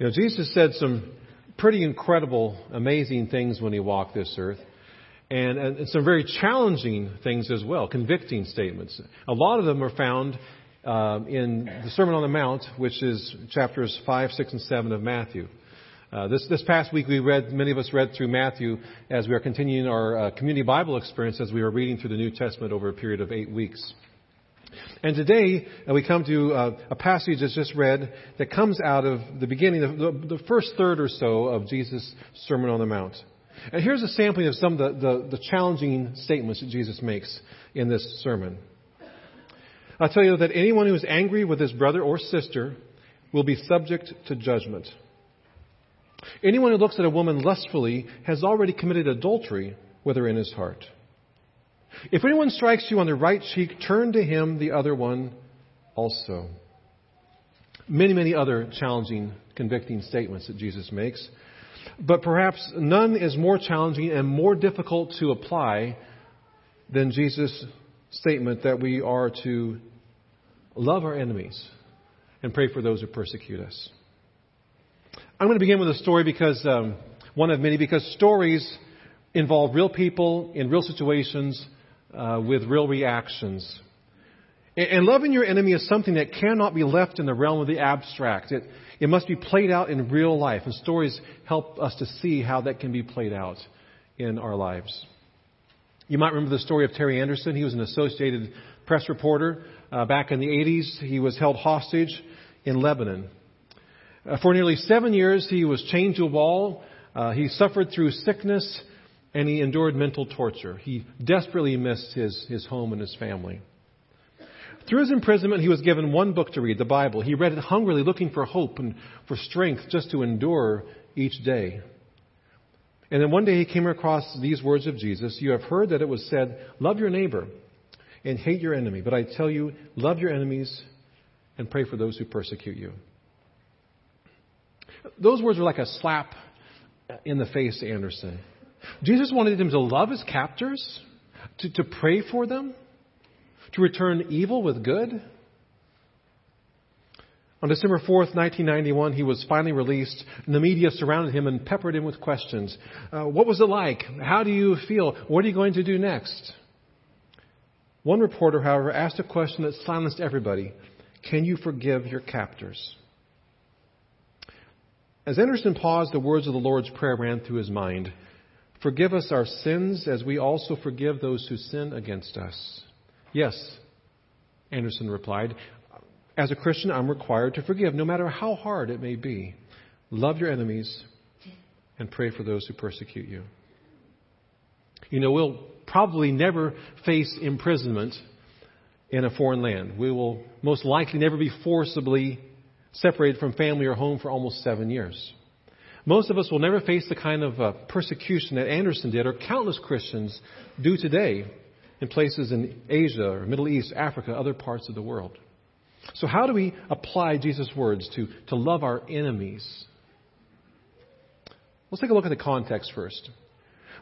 You know, Jesus said some pretty incredible, amazing things when he walked this earth. And, and, some very challenging things as well, convicting statements. A lot of them are found uh, in the Sermon on the Mount, which is chapters 5, 6, and 7 of Matthew. Uh, this, this past week, we read, many of us read through Matthew as we are continuing our uh, community Bible experience as we are reading through the New Testament over a period of eight weeks. And today, uh, we come to uh, a passage that's just read that comes out of the beginning, the, the, first third or so of Jesus' Sermon on the Mount. And here's a sampling of some of the, the, the challenging statements that Jesus makes in this sermon. I'll tell you that anyone who is angry with his brother or sister will be subject to judgment. Anyone who looks at a woman lustfully has already committed adultery with her in his heart. If anyone strikes you on the right cheek, turn to him the other one also. Many, many other challenging, convicting statements that Jesus makes. But perhaps none is more challenging and more difficult to apply than Jesus' statement that we are to love our enemies and pray for those who persecute us. I'm going to begin with a story because um, one of many, because stories involve real people in real situations uh, with real reactions. And, and loving your enemy is something that cannot be left in the realm of the abstract. It, it must be played out in real life, and stories help us to see how that can be played out in our lives. You might remember the story of Terry Anderson. He was an Associated Press reporter uh, back in the 80s. He was held hostage in Lebanon. Uh, for nearly seven years, he was chained to a wall. Uh, he suffered through sickness and he endured mental torture. He desperately missed his, his home and his family. Through his imprisonment, he was given one book to read, the Bible. He read it hungrily, looking for hope and for strength just to endure each day. And then one day he came across these words of Jesus You have heard that it was said, Love your neighbor and hate your enemy. But I tell you, love your enemies and pray for those who persecute you. Those words were like a slap in the face to Anderson. Jesus wanted him to love his captors, to, to pray for them, to return evil with good. On December 4th, 1991, he was finally released, and the media surrounded him and peppered him with questions. Uh, what was it like? How do you feel? What are you going to do next? One reporter, however, asked a question that silenced everybody Can you forgive your captors? As Anderson paused, the words of the Lord's Prayer ran through his mind. Forgive us our sins as we also forgive those who sin against us. Yes, Anderson replied. As a Christian, I'm required to forgive, no matter how hard it may be. Love your enemies and pray for those who persecute you. You know, we'll probably never face imprisonment in a foreign land. We will most likely never be forcibly separated from family or home for almost seven years. Most of us will never face the kind of uh, persecution that Anderson did or countless Christians do today in places in Asia or Middle East, Africa, other parts of the world. So, how do we apply Jesus' words to, to love our enemies? Let's take a look at the context first.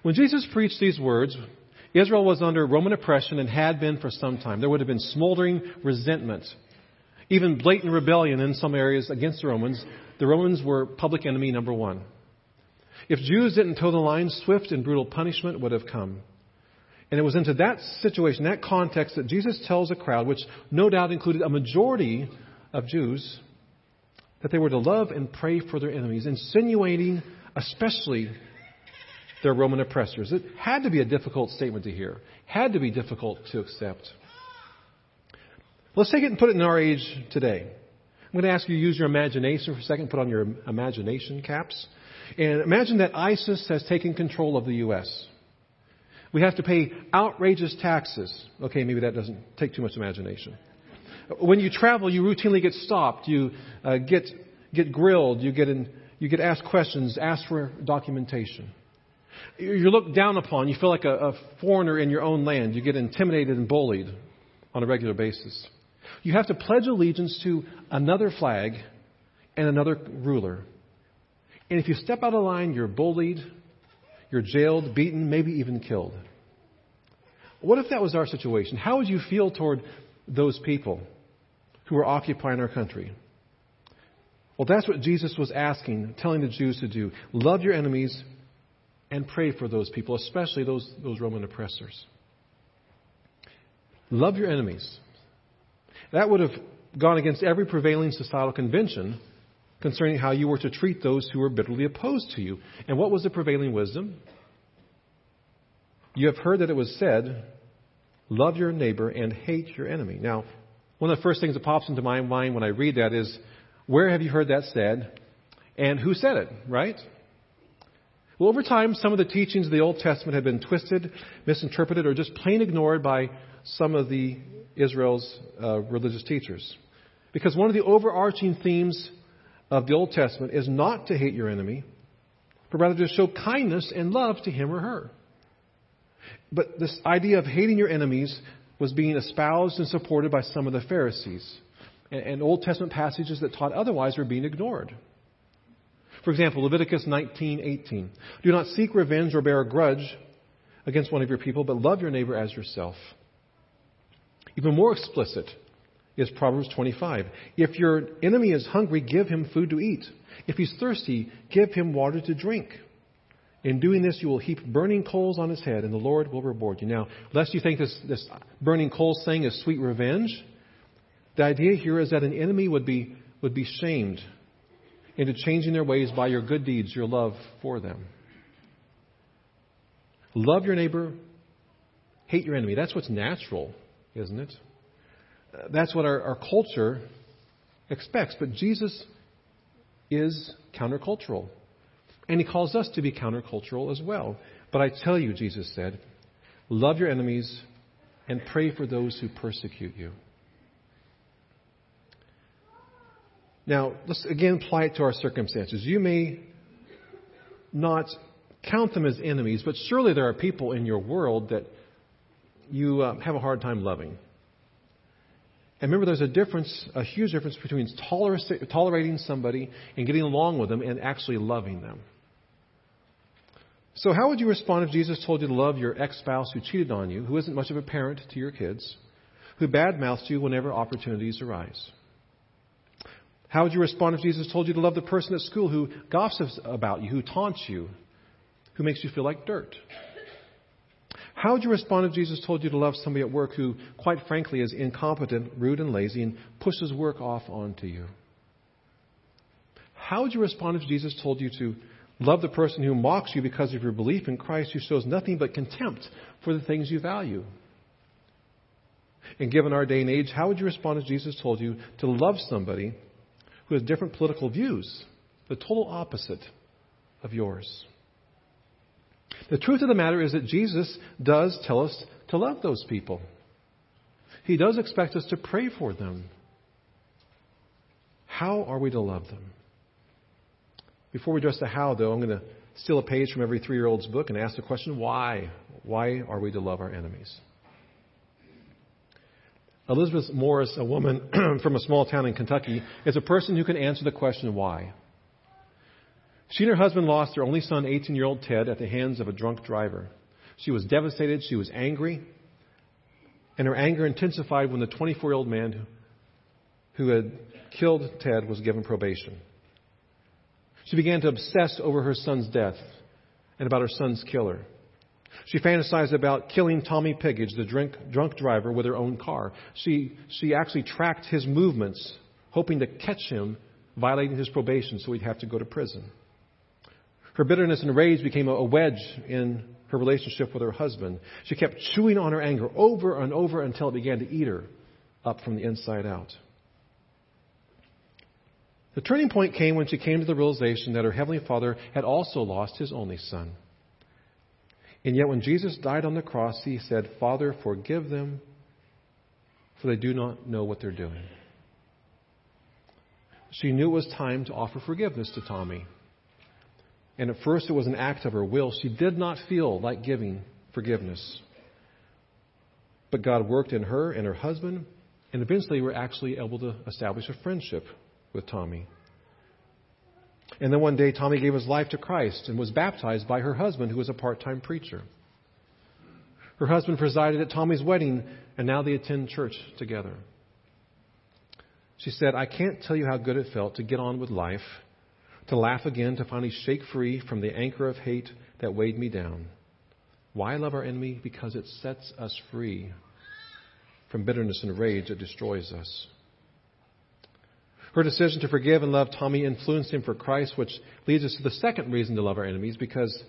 When Jesus preached these words, Israel was under Roman oppression and had been for some time. There would have been smoldering resentment, even blatant rebellion in some areas against the Romans the Romans were public enemy number one. If Jews didn't toe the line, swift and brutal punishment would have come. And it was into that situation, that context, that Jesus tells a crowd, which no doubt included a majority of Jews, that they were to love and pray for their enemies, insinuating especially their Roman oppressors. It had to be a difficult statement to hear, had to be difficult to accept. Let's take it and put it in our age today. I'm going to ask you to use your imagination for a second, put on your imagination caps. And imagine that ISIS has taken control of the U.S. We have to pay outrageous taxes. Okay, maybe that doesn't take too much imagination. When you travel, you routinely get stopped. You uh, get, get grilled. You get, in, you get asked questions, asked for documentation. You're looked down upon. You feel like a, a foreigner in your own land. You get intimidated and bullied on a regular basis. You have to pledge allegiance to another flag and another ruler. And if you step out of line, you're bullied, you're jailed, beaten, maybe even killed. What if that was our situation? How would you feel toward those people who are occupying our country? Well, that's what Jesus was asking, telling the Jews to do. Love your enemies and pray for those people, especially those, those Roman oppressors. Love your enemies. That would have gone against every prevailing societal convention concerning how you were to treat those who were bitterly opposed to you. And what was the prevailing wisdom? You have heard that it was said, Love your neighbor and hate your enemy. Now, one of the first things that pops into my mind when I read that is, Where have you heard that said? And who said it, right? Well, over time, some of the teachings of the Old Testament have been twisted, misinterpreted, or just plain ignored by some of the Israel's uh, religious teachers. Because one of the overarching themes of the Old Testament is not to hate your enemy, but rather to show kindness and love to him or her. But this idea of hating your enemies was being espoused and supported by some of the Pharisees. And, and Old Testament passages that taught otherwise were being ignored. For example, Leviticus 19:18. Do not seek revenge or bear a grudge against one of your people, but love your neighbor as yourself. Even more explicit is Proverbs 25. If your enemy is hungry, give him food to eat. If he's thirsty, give him water to drink. In doing this, you will heap burning coals on his head, and the Lord will reward you. Now, lest you think this, this burning coals thing is sweet revenge, the idea here is that an enemy would be, would be shamed into changing their ways by your good deeds, your love for them. Love your neighbor, hate your enemy. That's what's natural isn't it? That's what our, our culture expects. But Jesus is countercultural. And he calls us to be countercultural as well. But I tell you, Jesus said, love your enemies and pray for those who persecute you. Now, let's again apply it to our circumstances. You may not count them as enemies, but surely there are people in your world that you uh, have a hard time loving. And remember, there's a difference, a huge difference between toler- tolerating somebody and getting along with them and actually loving them. So, how would you respond if Jesus told you to love your ex spouse who cheated on you, who isn't much of a parent to your kids, who badmouths you whenever opportunities arise? How would you respond if Jesus told you to love the person at school who gossips about you, who taunts you, who makes you feel like dirt? How would you respond if Jesus told you to love somebody at work who, quite frankly, is incompetent, rude, and lazy and pushes work off onto you? How would you respond if Jesus told you to love the person who mocks you because of your belief in Christ, who shows nothing but contempt for the things you value? And given our day and age, how would you respond if Jesus told you to love somebody who has different political views, the total opposite of yours? The truth of the matter is that Jesus does tell us to love those people. He does expect us to pray for them. How are we to love them? Before we address the how, though, I'm going to steal a page from every three year old's book and ask the question why? Why are we to love our enemies? Elizabeth Morris, a woman from a small town in Kentucky, is a person who can answer the question why. She and her husband lost their only son, 18 year old Ted, at the hands of a drunk driver. She was devastated. She was angry. And her anger intensified when the 24 year old man who had killed Ted was given probation. She began to obsess over her son's death and about her son's killer. She fantasized about killing Tommy Pigage, the drink, drunk driver, with her own car. She, she actually tracked his movements, hoping to catch him violating his probation so he'd have to go to prison. Her bitterness and rage became a wedge in her relationship with her husband. She kept chewing on her anger over and over until it began to eat her up from the inside out. The turning point came when she came to the realization that her Heavenly Father had also lost His only Son. And yet, when Jesus died on the cross, He said, Father, forgive them, for they do not know what they're doing. She knew it was time to offer forgiveness to Tommy. And at first it was an act of her will. She did not feel like giving forgiveness. But God worked in her and her husband, and eventually we were actually able to establish a friendship with Tommy. And then one day, Tommy gave his life to Christ and was baptized by her husband, who was a part time preacher. Her husband presided at Tommy's wedding, and now they attend church together. She said, I can't tell you how good it felt to get on with life, to laugh again, to finally shake free from the anchor of hate that weighed me down. Why love our enemy? Because it sets us free from bitterness and rage that destroys us. Her decision to forgive and love Tommy influenced him for Christ, which leads us to the second reason to love our enemies because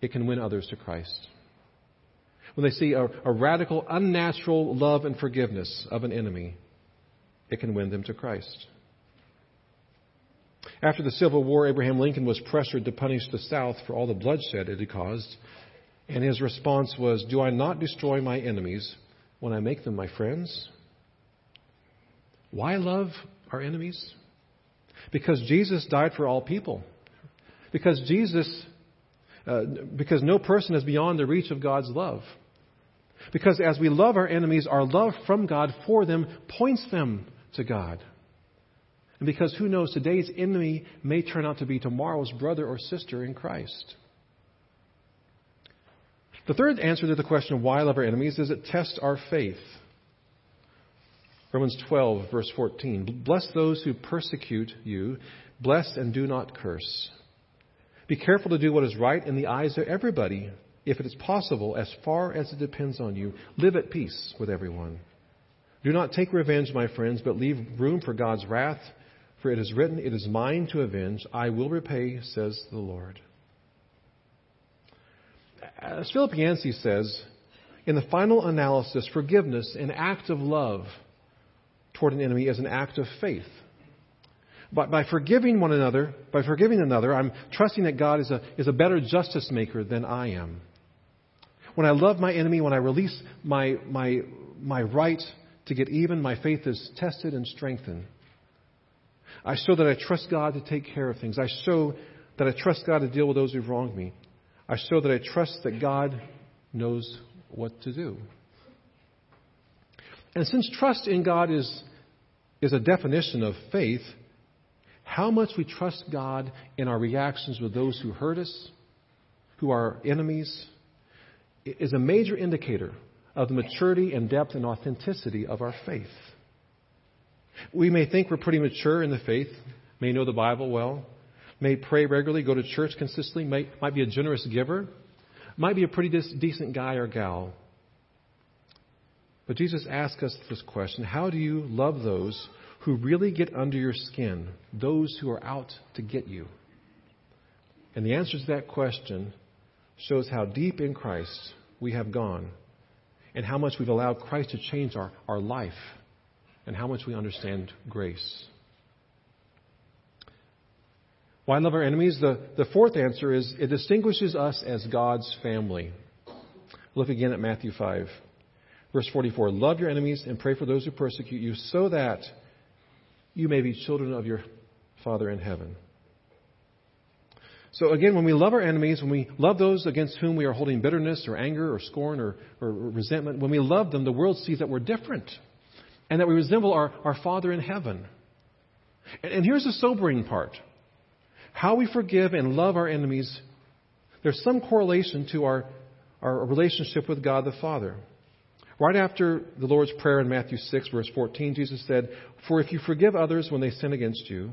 it can win others to Christ. When they see a, a radical, unnatural love and forgiveness of an enemy, it can win them to Christ. After the Civil War, Abraham Lincoln was pressured to punish the South for all the bloodshed it had caused, and his response was, Do I not destroy my enemies when I make them my friends? Why love our enemies? Because Jesus died for all people. Because Jesus, uh, because no person is beyond the reach of God's love. Because as we love our enemies, our love from God for them points them to God. And because who knows, today's enemy may turn out to be tomorrow's brother or sister in Christ. The third answer to the question of why love our enemies is it tests our faith. Romans 12, verse 14. Bless those who persecute you. Bless and do not curse. Be careful to do what is right in the eyes of everybody. If it is possible, as far as it depends on you, live at peace with everyone. Do not take revenge, my friends, but leave room for God's wrath. For it is written, It is mine to avenge. I will repay, says the Lord. As Philip Yancey says, in the final analysis, forgiveness, an act of love, toward an enemy is an act of faith. But by forgiving one another, by forgiving another, I'm trusting that God is a, is a better justice maker than I am. When I love my enemy, when I release my, my, my right to get even, my faith is tested and strengthened. I show that I trust God to take care of things. I show that I trust God to deal with those who've wronged me. I show that I trust that God knows what to do. And since trust in God is is a definition of faith, how much we trust God in our reactions with those who hurt us, who are enemies, is a major indicator of the maturity and depth and authenticity of our faith. We may think we're pretty mature in the faith, may know the Bible well, may pray regularly, go to church consistently, might be a generous giver, might be a pretty decent guy or gal. But Jesus asks us this question How do you love those who really get under your skin, those who are out to get you? And the answer to that question shows how deep in Christ we have gone and how much we've allowed Christ to change our, our life and how much we understand grace. Why love our enemies? The, the fourth answer is it distinguishes us as God's family. Look again at Matthew 5. Verse 44 Love your enemies and pray for those who persecute you, so that you may be children of your Father in heaven. So again, when we love our enemies, when we love those against whom we are holding bitterness or anger or scorn or, or resentment, when we love them, the world sees that we're different and that we resemble our, our Father in heaven. And, and here's the sobering part how we forgive and love our enemies, there's some correlation to our, our relationship with God the Father. Right after the Lord's Prayer in Matthew 6, verse 14, Jesus said, For if you forgive others when they sin against you,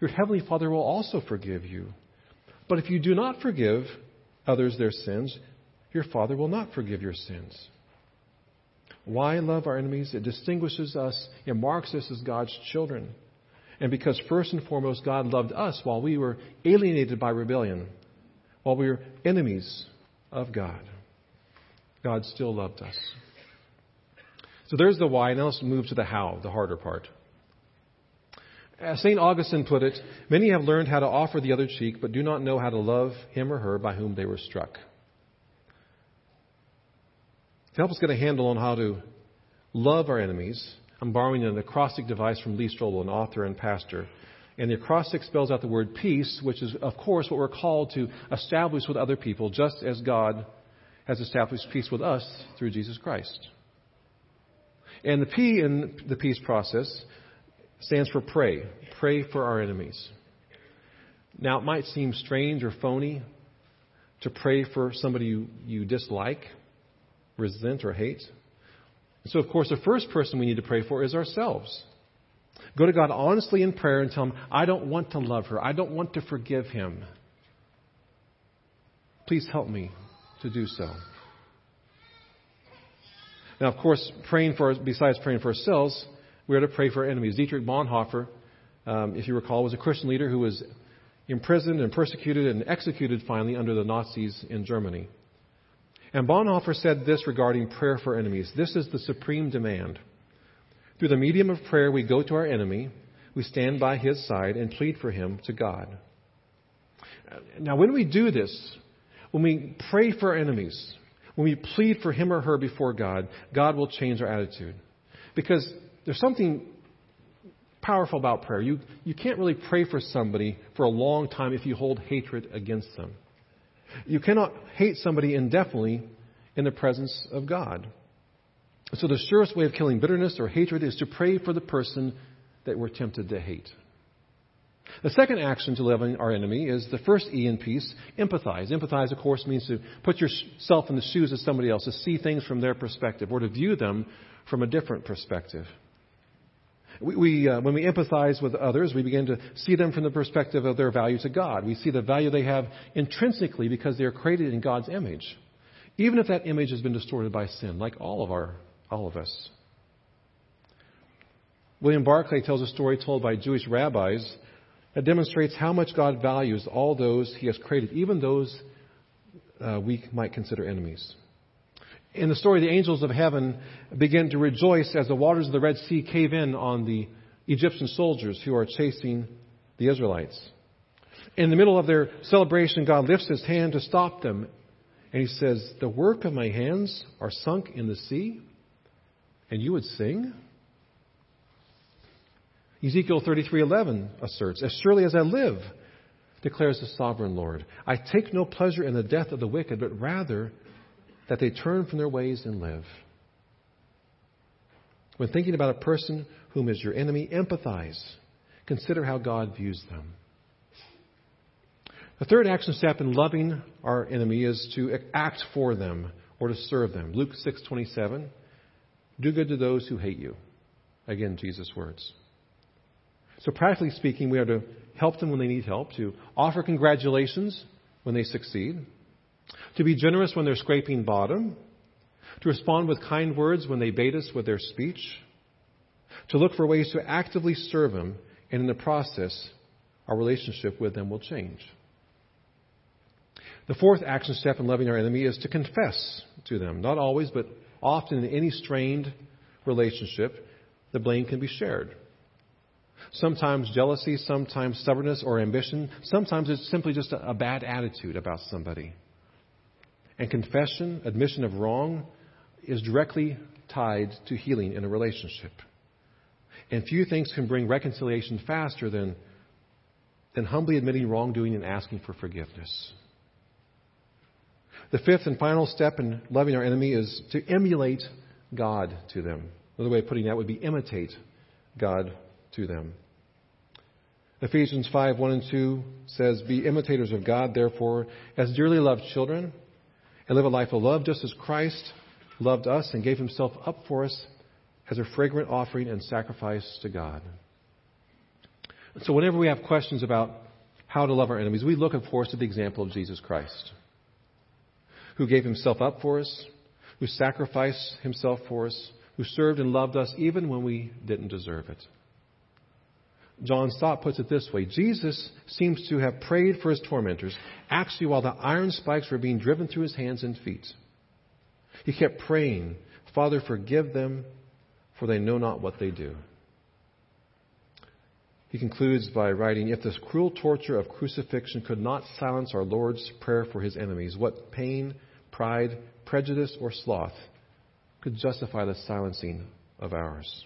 your heavenly Father will also forgive you. But if you do not forgive others their sins, your Father will not forgive your sins. Why love our enemies? It distinguishes us, it marks us as God's children. And because, first and foremost, God loved us while we were alienated by rebellion, while we were enemies of God, God still loved us. So there's the why. Now let's move to the how, the harder part. Uh, as St. Augustine put it, many have learned how to offer the other cheek, but do not know how to love him or her by whom they were struck. To help us get a handle on how to love our enemies, I'm borrowing an acrostic device from Lee Strobel, an author and pastor. And the acrostic spells out the word peace, which is, of course, what we're called to establish with other people, just as God has established peace with us through Jesus Christ. And the P in the peace process stands for pray. Pray for our enemies. Now, it might seem strange or phony to pray for somebody you, you dislike, resent, or hate. so, of course, the first person we need to pray for is ourselves. Go to God honestly in prayer and tell Him, I don't want to love her. I don't want to forgive him. Please help me to do so. Now, of course, praying for, besides praying for ourselves, we are to pray for our enemies. Dietrich Bonhoeffer, um, if you recall, was a Christian leader who was imprisoned and persecuted and executed finally under the Nazis in Germany. And Bonhoeffer said this regarding prayer for enemies. This is the supreme demand. Through the medium of prayer, we go to our enemy, we stand by his side, and plead for him to God. Now, when we do this, when we pray for our enemies, when we plead for him or her before God, God will change our attitude. Because there's something powerful about prayer. You, you can't really pray for somebody for a long time if you hold hatred against them. You cannot hate somebody indefinitely in the presence of God. So the surest way of killing bitterness or hatred is to pray for the person that we're tempted to hate. The second action to loving our enemy is the first E in peace, empathize. Empathize, of course, means to put yourself in the shoes of somebody else, to see things from their perspective, or to view them from a different perspective. We, we uh, when we empathize with others, we begin to see them from the perspective of their value to God. We see the value they have intrinsically because they are created in God's image, even if that image has been distorted by sin, like all of our all of us. William Barclay tells a story told by Jewish rabbis that demonstrates how much God values all those He has created, even those uh, we might consider enemies. In the story, the angels of heaven begin to rejoice as the waters of the Red Sea cave in on the Egyptian soldiers who are chasing the Israelites. In the middle of their celebration, God lifts his hand to stop them, and he says, The work of my hands are sunk in the sea and you would sing? Ezekiel 33:11 asserts, "As surely as I live," declares the sovereign Lord, "I take no pleasure in the death of the wicked, but rather that they turn from their ways and live." When thinking about a person whom is your enemy, empathize. Consider how God views them. The third action step in loving our enemy is to act for them or to serve them. Luke 6:27 do good to those who hate you. Again, Jesus' words. So, practically speaking, we are to help them when they need help, to offer congratulations when they succeed, to be generous when they're scraping bottom, to respond with kind words when they bait us with their speech, to look for ways to actively serve them, and in the process, our relationship with them will change. The fourth action step in loving our enemy is to confess to them. Not always, but Often in any strained relationship, the blame can be shared. Sometimes jealousy, sometimes stubbornness or ambition, sometimes it's simply just a, bad attitude about somebody. And confession, admission of wrong, is directly tied to healing in a relationship. And few things can bring reconciliation faster than, than humbly admitting wrongdoing and asking for forgiveness. The fifth and final step in loving our enemy is to emulate God to them. Another way of putting that would be imitate God to them. Ephesians 5 1 and 2 says, Be imitators of God, therefore, as dearly loved children, and live a life of love, just as Christ loved us and gave himself up for us as a fragrant offering and sacrifice to God. So, whenever we have questions about how to love our enemies, we look, of course, at the example of Jesus Christ who gave himself up for us, who sacrificed himself for us, who served and loved us even when we didn't deserve it. John Stott puts it this way Jesus seems to have prayed for his tormentors, actually, while the iron spikes were being driven through his hands and feet. He kept praying, Father, forgive them, for they know not what they do. He concludes by writing If this cruel torture of crucifixion could not silence our Lord's prayer for his enemies, what pain pride, prejudice, or sloth could justify the silencing of ours.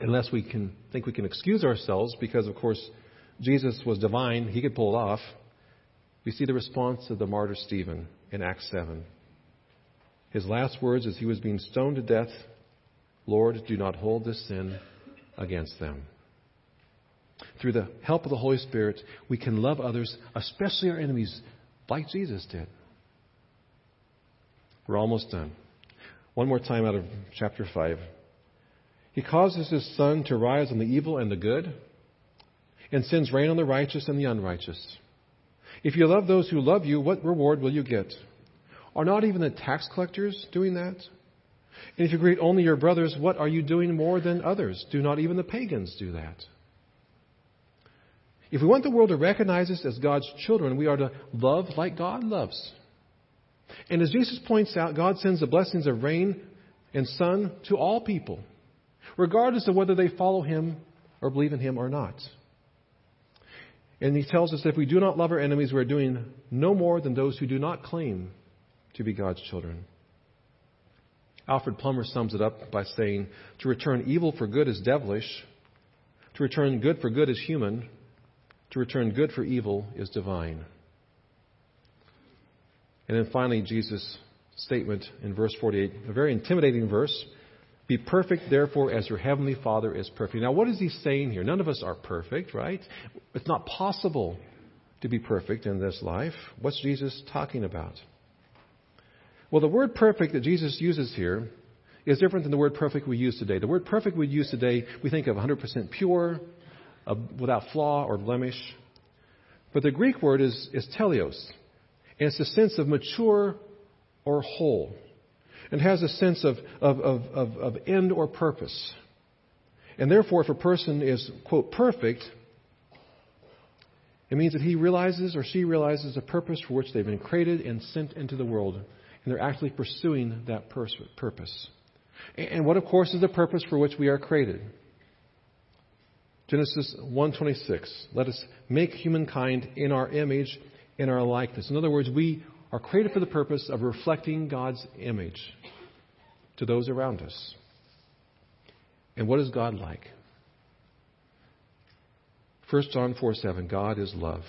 Unless we can think we can excuse ourselves because, of course, Jesus was divine, he could pull it off. We see the response of the martyr Stephen in Acts 7. His last words as he was being stoned to death Lord, do not hold this sin against them. Through the help of the Holy Spirit, we can love others, especially our enemies, like Jesus did. We're almost done. One more time out of chapter 5. He causes his sun to rise on the evil and the good, and sends rain on the righteous and the unrighteous. If you love those who love you, what reward will you get? Are not even the tax collectors doing that? And if you greet only your brothers, what are you doing more than others? Do not even the pagans do that? If we want the world to recognize us as God's children, we are to love like God loves. And as Jesus points out, God sends the blessings of rain and sun to all people, regardless of whether they follow Him or believe in Him or not. And He tells us that if we do not love our enemies, we are doing no more than those who do not claim to be God's children. Alfred Plummer sums it up by saying, To return evil for good is devilish, to return good for good is human, to return good for evil is divine. And then finally, Jesus' statement in verse 48, a very intimidating verse. Be perfect, therefore, as your heavenly Father is perfect. Now, what is he saying here? None of us are perfect, right? It's not possible to be perfect in this life. What's Jesus talking about? Well, the word perfect that Jesus uses here is different than the word perfect we use today. The word perfect we use today, we think of 100% pure, uh, without flaw or blemish. But the Greek word is, is teleos, and it's a sense of mature or whole, and has a sense of, of, of, of, end or purpose. And therefore, if a person is, quote, perfect, it means that he realizes or she realizes a purpose for which they've been created and sent into the world, and they're actually pursuing that purpose. And what, of course, is the purpose for which we are created? Genesis 1:26. Let us make humankind in our image, in our likeness. In other words, we are created for the purpose of reflecting God's image to those around us. And what is God like? 1 John 4 7, God is love.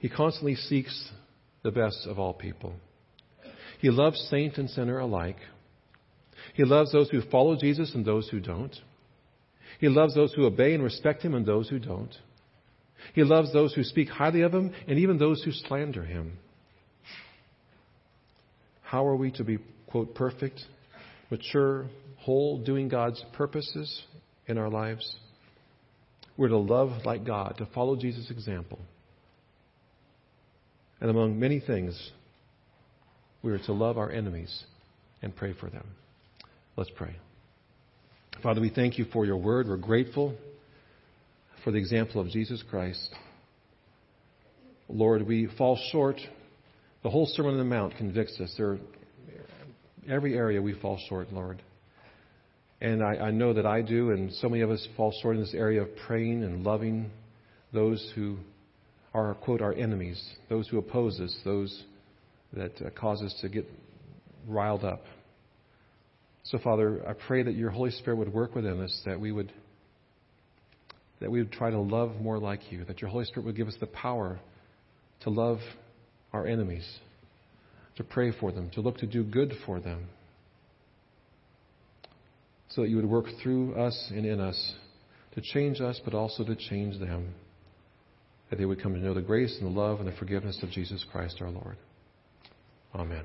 He constantly seeks the best of all people. He loves saint and sinner alike. He loves those who follow Jesus and those who don't. He loves those who obey and respect him and those who don't. He loves those who speak highly of him and even those who slander him. How are we to be, quote, perfect, mature, whole, doing God's purposes in our lives? We're to love like God, to follow Jesus' example. And among many things, we are to love our enemies and pray for them. Let's pray. Father, we thank you for your word. We're grateful for the example of Jesus Christ. Lord, we fall short. The whole Sermon on the Mount convicts us. There, every area we fall short, Lord. And I, I know that I do, and so many of us fall short in this area of praying and loving those who are, quote, our enemies, those who oppose us, those that uh, cause us to get riled up. So, Father, I pray that your Holy Spirit would work within us, that we would that we would try to love more like you, that your Holy Spirit would give us the power to love our enemies, to pray for them, to look to do good for them, so that you would work through us and in us to change us, but also to change them, that they would come to know the grace and the love and the forgiveness of Jesus Christ our Lord. Amen.